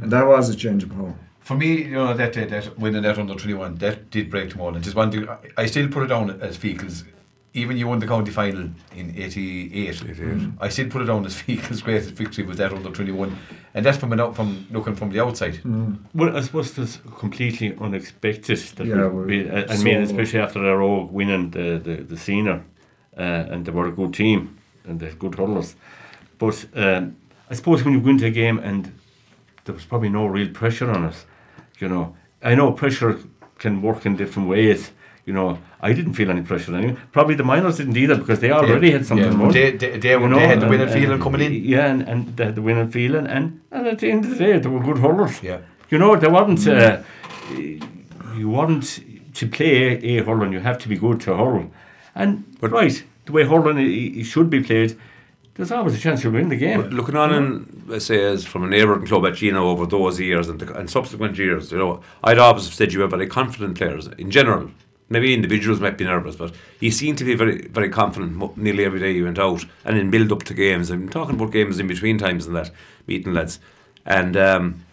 And that was a change of power. For me, you know, that, that, that winning that under 21, that did break the mold. And just one thing, I, I still put it down as Feakle's, even you won the county final in 88, I still put it down as Feakle's greatest victory was that under 21. And that's from, an out, from looking from the outside. Mm. Well, I suppose it was completely unexpected. That Yeah, we, well, we, I I mean, especially after Éire Óg winning the, the, the senior, uh, and they were a good team and they're good hurlers. But um, I suppose when you go into a game and there was probably no real pressure on us, you know, I know pressure can work in different ways. You know, I didn't feel any pressure anyway. Probably the minors didn't either because they already had something yeah, more. They, they, they, You know, they had the winning and- feeling coming in. Yeah, and, and they had the winning feeling, and, and at the end of the day, they were good hurlers. Yeah. You know, they weren't, Uh, you weren't to play a, a hurling. You have to be good to hurl, and But- right the way hurling i- i- should be played. There's always a chance you'll win the game. But looking on and let's say as from a neighbouring club at Gino over those years and, the, and subsequent years, you know, I'd always have said you were very confident players in general. Maybe individuals might be nervous, but he seemed to be very, very confident nearly every day he went out and in build up to games. I'm talking about games in between times and that, meeting lads. And um,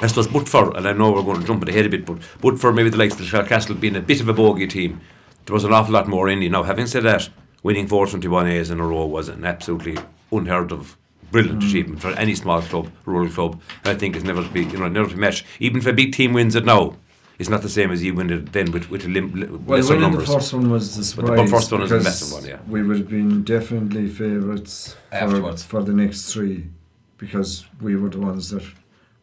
I suppose, but for, and I know we're going to jump ahead a bit, but, but for maybe the likes of the Castle being a bit of a bogey team, there was an awful lot more in you. Now, having said that, winning 421 A's in a row was an absolutely unheard of, brilliant achievement for any small club, rural club. And I think it's never to be, you know, never to match. Even if a big team wins it now, it's not the same as you win it then with, with a lim- Well, lesser winning numbers. the first one was the surprise. But the first one was a because massive one, yeah. We would have been definitely favourites for, for the next three because we were the ones that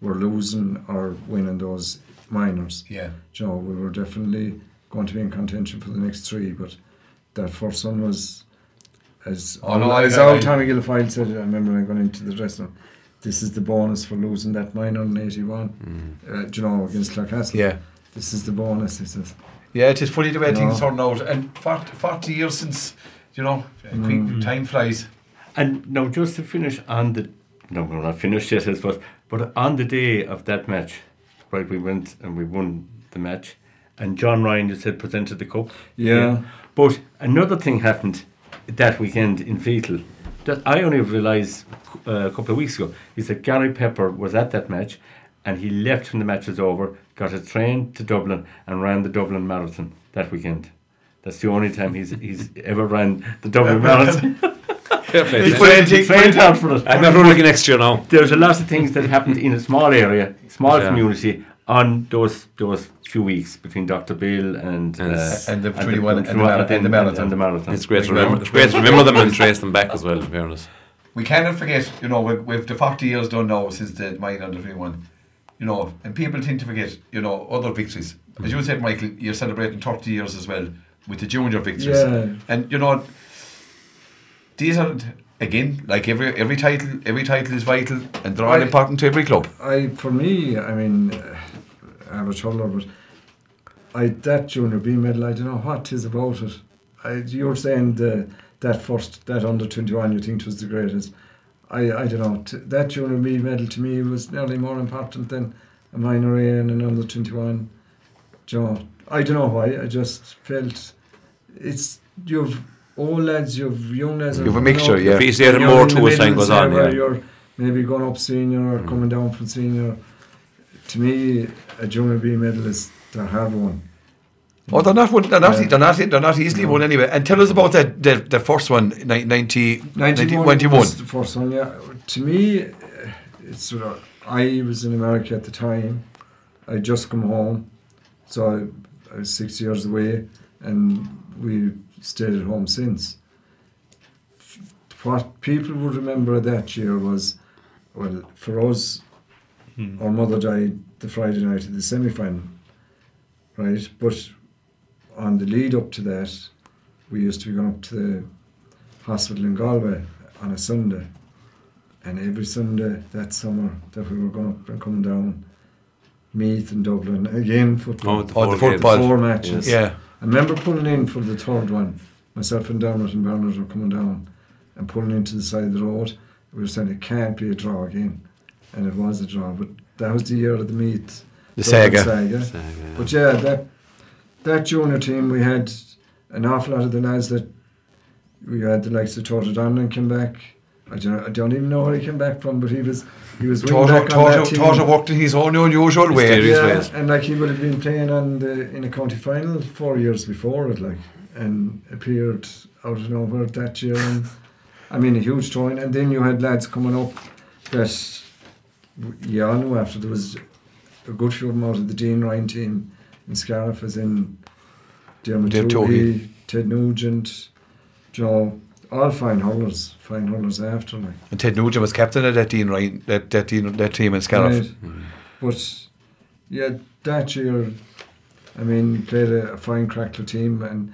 were losing or winning those minors. Yeah. You know, we were definitely going to be in contention for the next three, but that first one was as Oh, no, I- as I- our I- Tommy Guilfoyle said. I remember when I going into the dressing room. This is the bonus for losing that minor in eighty-one. Uh, do you know against Clarecastle? Yeah. This is the bonus. He says. Yeah, it is funny the way No. things turn out. And 40, 40 years since you know, quick time flies. And now, just to finish on the. No, we're not finished yet, I suppose. But on the day of that match, right, we went and we won the match. And John Ryan, you said, presented the cup. Yeah. But another thing happened that weekend in Feakle that I only realised uh, a couple of weeks ago is that Gary Pepper was at that match and he left when the match was over, got a train to Dublin and ran the Dublin Marathon that weekend. That's the only time he's he's ever ran the Dublin Marathon. Fair play to He them. trained, he trained hard for it. I'm not running next year now. There's a lot of things that happened in a small area, small Yeah. community on those those few weeks between Dr. Bill and uh, And the 21 and the mara- and the marathon. and the marathon. It's great to remember. It's great to remember them and trace them back as well. In fairness, We cannot forget, you know, with, with the 40 years done now since the mine under 21, you know, and people tend to forget, you know, other victories. As you said, Michael, you're celebrating 30 years as well with the junior victories. Yeah. And, you know, these are, again, like every every title, every title is vital and they're all I- important to every club. I for me, I mean, uh, average hurler, but I that junior B medal, I don't know what is about it. I, you're saying the that first that under twenty one you think was the greatest. I I don't know t- that junior B medal to me was nearly more important than a minor A and an under twenty one. Joe, I don't know why. I just felt it's you've old lads, you've young lads. You've a mixture, yeah. appreciate it you're more to as time middle, goes say, on. Yeah. You're maybe going up senior or mm. coming down from senior. To me, a junior B medal is the hard one. Oh, they're not, one- they're not, Yeah. they're not, they're not easily No. won anyway. And tell us about that, the, the first one, ni- 90, 91 91. was the first one, yeah. To me, uh, it's sort of. I was in America at the time. I just come home, so I, I was six years away, and we stayed at home since. What people would remember that year was, well, for us, our mother died the Friday night of the semi final, right? But on the lead up to that, we used to be going up to the hospital in Galway on a Sunday. And every Sunday that summer that we were going up and coming down, Meath and Dublin, again football. Oh, the Oh, the four football. Four matches. Yeah. I remember pulling in for the third one. Myself and Dermot and Bernard were coming down and pulling into the side of the road. We were saying it can't be a draw again. And it was a draw. But that was the year of the Meath. The Dublin saga. saga. Saga, yeah. But yeah, that that junior team, we had an awful lot of the lads that we had the likes of Torta Donlan came back. I don't, I don't even know where he came back from, but he was he was winning Torta, back on that team. Torta worked in his own unusual way. Yeah, ways. and like he would have been playing on the in a county final four years before it, like, and appeared out of nowhere that year. And I mean, a huge throwing. And then you had lads coming up that you all knew after there was a good few of them out of the Dean Ryan team in Scariff, as in Dermot Toohey. Ted Nugent, Joe, all fine hurlers, fine hurlers after like. And Ted Nugent was captain of that team, Ryan, that, that, Dean, that team in Scariff. Right. But yeah, that year, I mean, played a, a fine crackler team, and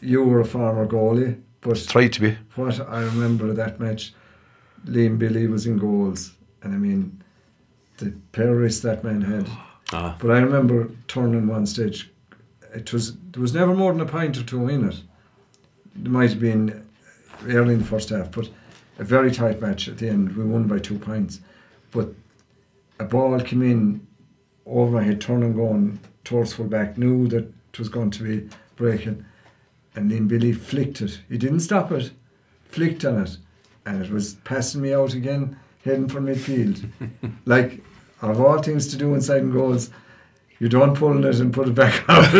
you were a former goalie. But Tried to be. what I remember of that match, Liam Billy was in goals, and I mean, the pair wrists that man had. Ah, But I remember turning one stage. It was there was never more than a pint or two in it. It might have been early in the first half, but a very tight match at the end. We won by two pints, but a ball came in over my head, turning going towards full back. Knew that it was going to be breaking, and then Billy flicked it. He didn't stop it, flicked on it, and it was passing me out again, heading for midfield. like of all things to do inside and goals, you don't pull it and put it back out.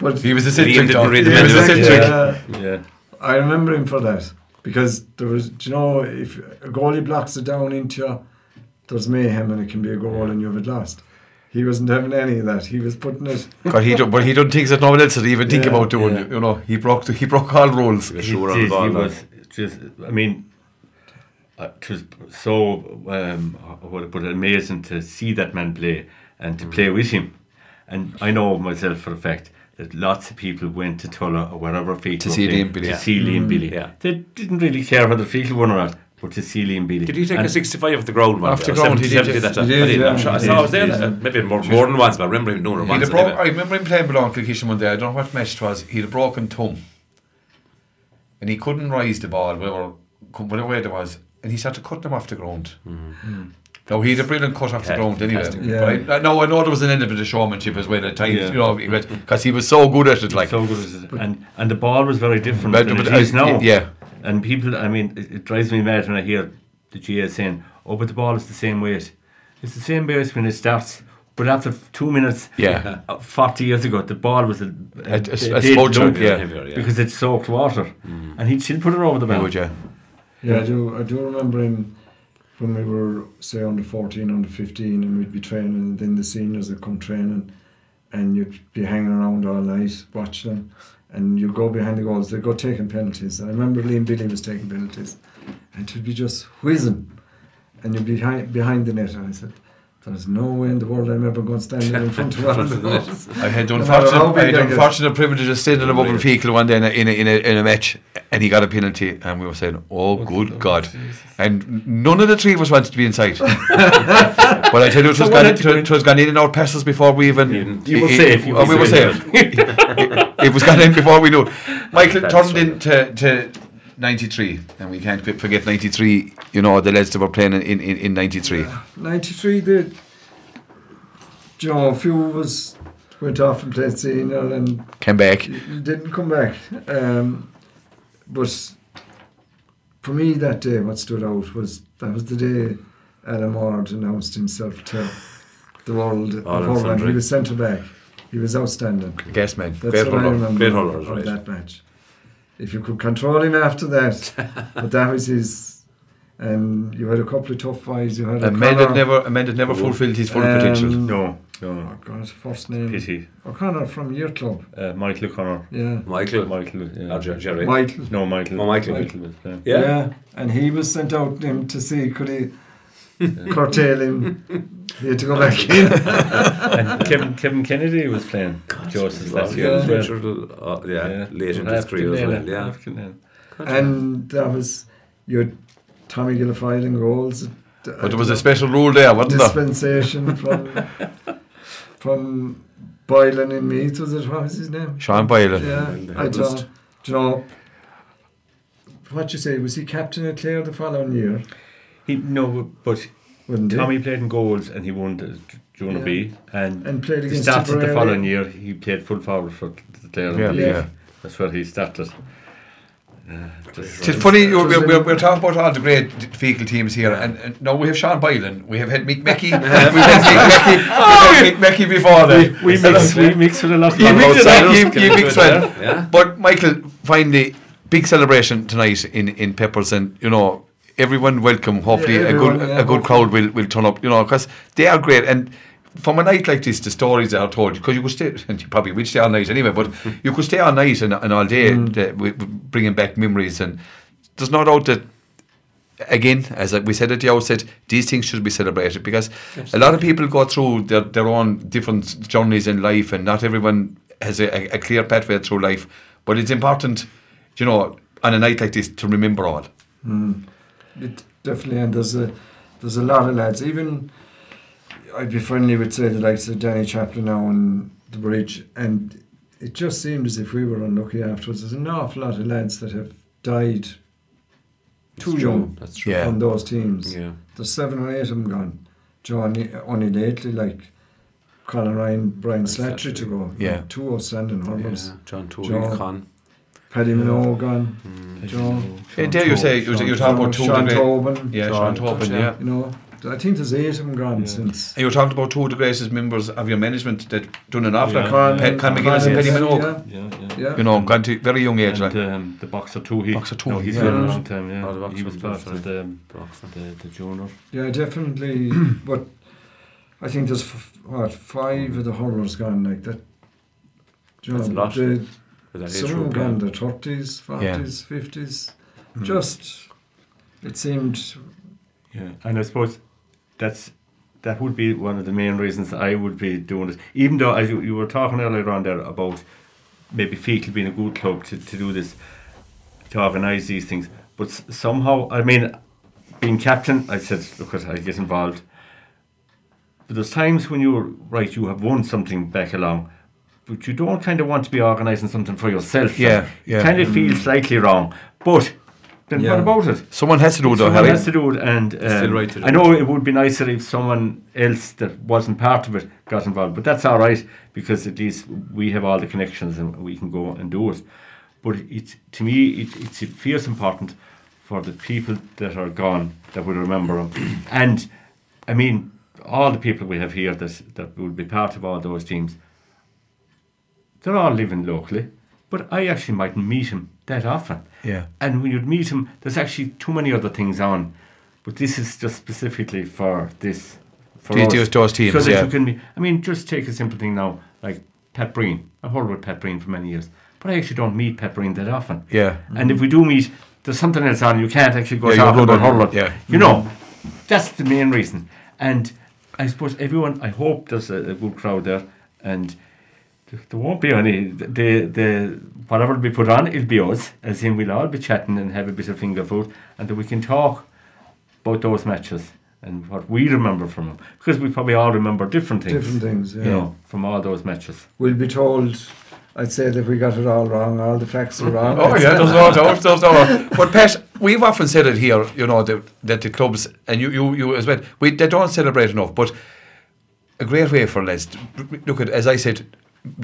but He was a Liam centric. didn't read the He was a menu. yeah, Yeah. I remember him for that because there was, do you know, if a goalie blocks it down into you, there's mayhem and it can be a goal and you have it lost. He wasn't having any of that. He was putting it. God, he don't, but he don't think that no one else would even think about doing. yeah. You know, he broke the, he broke all rules. he was He sure on the ball. he was just, I mean, it was so um, what I put it, amazing to see that man play and to play with him. And I know myself for a fact that lots of people went to Tulla or wherever Feakle To see Liam Billy. To see Liam Billy. Yeah. They didn't really care whether Feakle won or not, but to see Liam Billy. Did he take And a 65 off the ground one? Off the ground, he 70, did, 70 that He time? I did, didn't. I'm sure. I saw I was there. yeah. uh, Maybe more, more than once, but I remember him doing it once. have broke, I remember him playing below Kilkishen one day. I don't know what match it was. He'd a broken thumb. and he couldn't rise the ball, whatever, whatever way it was, and he started cutting them off the ground. Now he had a brilliant cut off the ground anyway. fantastic. Yeah. Right? Uh, No, I know there was an element of the showmanship as well at times, Yeah. you know, because he was so good at it. Like, so good as it- and and the ball was very different But- than but it I- is now. yeah. And people, I mean, it, it drives me mad when I hear the GAA saying, "Oh, but the ball is the same weight." It's the same weight when it starts, but after two minutes, Yeah. uh, forty years ago, the ball was a, A- a- a dead smudge, lump yeah. Heavier, yeah. because it soaked water, and he'd still put it over the He bar. would, yeah. Yeah, I do. I do remember in when we were say under fourteen, under fifteen, and we'd be training, and then the seniors would come training, and you'd be hanging around all night watching and you'd go behind the goals. They'd go taking penalties, and I remember Liam Billy was taking penalties, and it'd be just whizzing, and you'd be behind behind the net, and I said. There's no way in the world I'm ever going to stand in front of one of those. I had the No unfortunate, I had the unfortunate privilege of standing above in Feakle one day in a, in, a, in, a, in a match, and he got a penalty, and we were saying, "Oh, oh good God!" And none of the three of us wanted to be inside. but I tell you, it was, So gone, had to go it, was gone in and out passes before we even. You- you were it- safe, you oh, were we were safe. safe. it, it was gone in before we knew. Michael That's turned right. into to 93, and we can't quit- forget 93. You know the lads that were playing in in, in 93. 93 did. You know, a few of us went off and played senior and Came back. didn't come back. Um, but for me that day, what stood out was that was the day Alan Ward announced himself to the world of All and hurling. He was centre back. He was outstanding. Guess man. That's Great what I remember Great hurler, of right. that match. If you could control him after that, but that was his. And you had a couple of tough fights. You had a A man that never, a man that never fulfilled his full Um, potential. No, no, Oh no. God, his first name Pity. O'Connor from Year Club. Uh, Michael O'Connor. Yeah, Michael. Michael. Yeah. Or Jerry. Michael. No, Michael. Oh, Michael. was playing. Yeah. and he was sent out him to see could he curtail him. He had to go back in. and Kevin, Kevin Kennedy was playing Joseph's last year as well. Richard, uh, yeah, late in his career as well. Yeah. and that was your Tommy Guilfoyle in goals. But there was a special rule there, wasn't there? dispensation from from Boylan in Meath. Was it? What was his name? Sean Boylan. Yeah, I headless. thought. Do you know what you say? Was he captain at Clare the following year? He no, but Wouldn't he? Tommy played in goals and he won the Jonah Yeah. B. And, and played he against started the following year. He played full forward for the Clare. Yeah, League. yeah. That's where he started. Uh, just- It's funny, you- It we're, we're, we're talking about all the great Feakle teams here, and, and now we have Sean Boylan, we have had Mick Mecky, we've had Mick Mecky, we've had Mick Mecky before that. we mix we mix with a lot of You mix it you, you we mix well. Yeah. But Michael, finally, big celebration tonight in, in Peppers, and you know, everyone welcome. Hopefully, Yeah, a good yeah, a good hopefully. crowd will, will turn up. You know, because they are great and. From a night like this, the stories that are told, because you could stay, and you probably would stay all night anyway, but you could stay all night and, and all day, Mm. uh, bringing back memories. And there's no doubt that again, as we said at the outset, these things should be celebrated because a lot of people go through their, their own different journeys in life, and not everyone has a, a clear pathway through life. But it's important, you know, on a night like this to remember all. Mm. It definitely, and there's a there's a lot of lads. Even I'd be friendly with say the likes of Danny Chaplin now on the bridge, and it just seemed as if we were unlucky afterwards. There's an awful lot of lads that have died That's too true. young That's true. Yeah. on those teams. Yeah. There's seven or eight of them gone. Johnny only lately, like Colin Ryan, Brian Brian Slattery to go. Yeah. two outstanding hurlers. Yeah. John Tooley, John. Con. Paddy Minogue gone. Mm. John. Yeah, there you say, you're, you're talking about two Sean of the Tobin. yeah, Sean Sean Tobin, Tobin, yeah. You know, I think there's eight of them gone Yeah. since. And you were talking about two of the greatest members of your management that done an awful Yeah. lot. Pe- Con McGuinness and Colin, Paddy yeah, Minogue. Yeah, yeah. Yeah. You know, gone to very young age. And Like. um, the boxer too. He, Boxer Toohey, no, he's yeah. been a long time. Yeah, Oh, the boxer he was was part of the, um, the the junior. Yeah, definitely. but I think there's f- what five of the hurlers gone like that. Do you That's a lot. the- With that age some of them group, gone yeah. the thirties, forties, fifties. Mm. Just it seemed. Yeah, and I suppose that's that would be one of the main reasons I would be doing this. Even though, as you, you were talking earlier on there about maybe Feakle being a good club to, to do this, to organise these things, but s- somehow, I mean, being captain, I said, look, I get involved. But there's times when you're right, you have won something back along, but you don't kind of want to be organising something for yourself. Yeah, yeah. Kind of feels slightly wrong. But then Yeah. what about it? Someone has to do it, though, Someone Harry. has to do it, and still um, right to do I know it would be nicer if someone else that wasn't part of it got involved, but that's all right because at least we have all the connections and we can go and do it. But it's to me, it, it's, it feels important for the people that are gone that will remember them, and I mean all the people we have here that that will be part of all those teams. They're all living locally, but I actually mightn't meet him that often. Yeah. And when you'd meet him, there's actually too many other things on. But this is just specifically for this. For us. those- teams, So that yeah. you can, be- I mean, just take a simple thing now, like Pat Breen. I've heard with Pat Breen for many years, but I actually don't meet Pat Breen that often. Yeah. And if we do meet, there's something else on. You can't actually go Yeah, you're about yeah. You know, mm-hmm. that's the main reason. And I suppose everyone. I hope there's a, a good crowd there, and there won't be any. The the whatever we put on, it'll be us. As in, we'll all be chatting and have a bit of finger food, and then we can talk about those matches and what we remember from them, because we probably all remember different things. Different things, yeah. You know, from all those matches. We'll be told, I'd say that we got it all wrong, all the facts are wrong. Oh yeah, there's no doubt, there's no doubt. But Pat, we've often said it here, you know, that, that the clubs and you, you, you as well, we they don't celebrate enough. But a great way for lads. to- Look at as I said,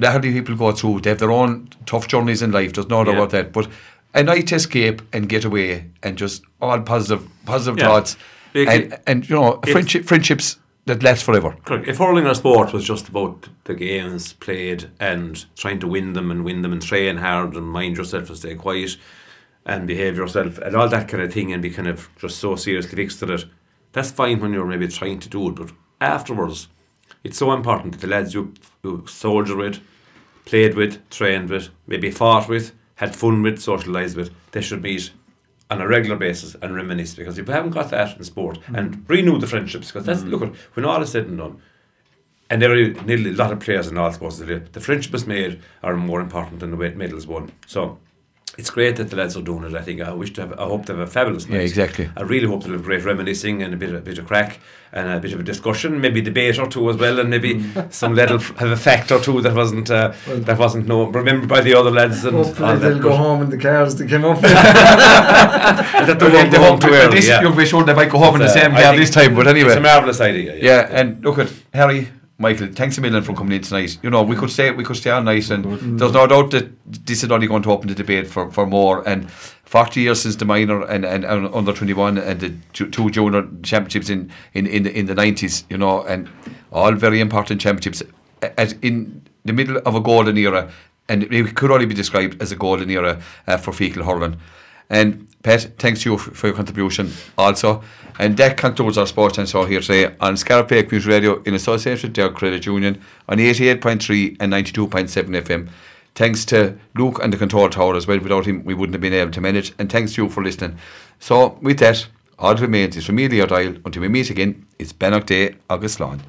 hardly people go through. They have their own tough journeys in life. There's no doubt Yeah. about that. But a night to escape and get away and just all positive, positive Yeah. thoughts, It- and and you know, friendship, friendships that last forever. Correct. If hurling or sport was just about the games played and trying to win them and win them and train hard and mind yourself and stay quiet and behave yourself and all that kind of thing and be kind of just so seriously fixed at it, that's fine when you're maybe trying to do it. But afterwards, it's so important that the lads you, you soldier with, played with, trained with, maybe fought with, had fun with, socialised with, they should meet on a regular basis and reminisce. Because if we haven't got that in sport mm. and renew the friendships because that's mm. look at when all is said and done and there are nearly a lot of players in all sports the friendship is made are more important than the weight medals won. So it's great that the lads are doing it I think I wish to have I hope they have a fabulous night Yeah, exactly. I really hope they'll have great reminiscing and a bit, a bit of crack and a bit of a discussion, maybe debate or two as well, and maybe some that'll have a fact or two that wasn't uh, that wasn't no remembered by the other lads and Hopefully they'll go home in the cars they came up that they won't go home too early. This yeah. young be sure they might go home in the uh, same I car this time. But anyway, it's a marvelous idea. Yeah, and look at Harry, Michael. Thanks a million for coming in tonight. You know, we could stay, we could stay all night, and there's no doubt that this is only going to open the debate for, for more. And 40 years since the minor and, and, and under 21 and the two, two junior championships in in in the, in the 90s. You know, and all very important championships at in the middle of a golden era, and it could only be described as a golden era uh, for Feakle hurling. And Pat, thanks to you for your contribution also. And that concludes our sports and show here today on Bay Community Radio in association with Derg Credit Union on 88.3 and 92.7 FM. Thanks to Luke and the control tower as well. Without him, we wouldn't have been able to manage. And thanks to you for listening. So, with that, all that remains is from me, Leo Dial. Until we meet again, it's Bannock Day, August Lawn.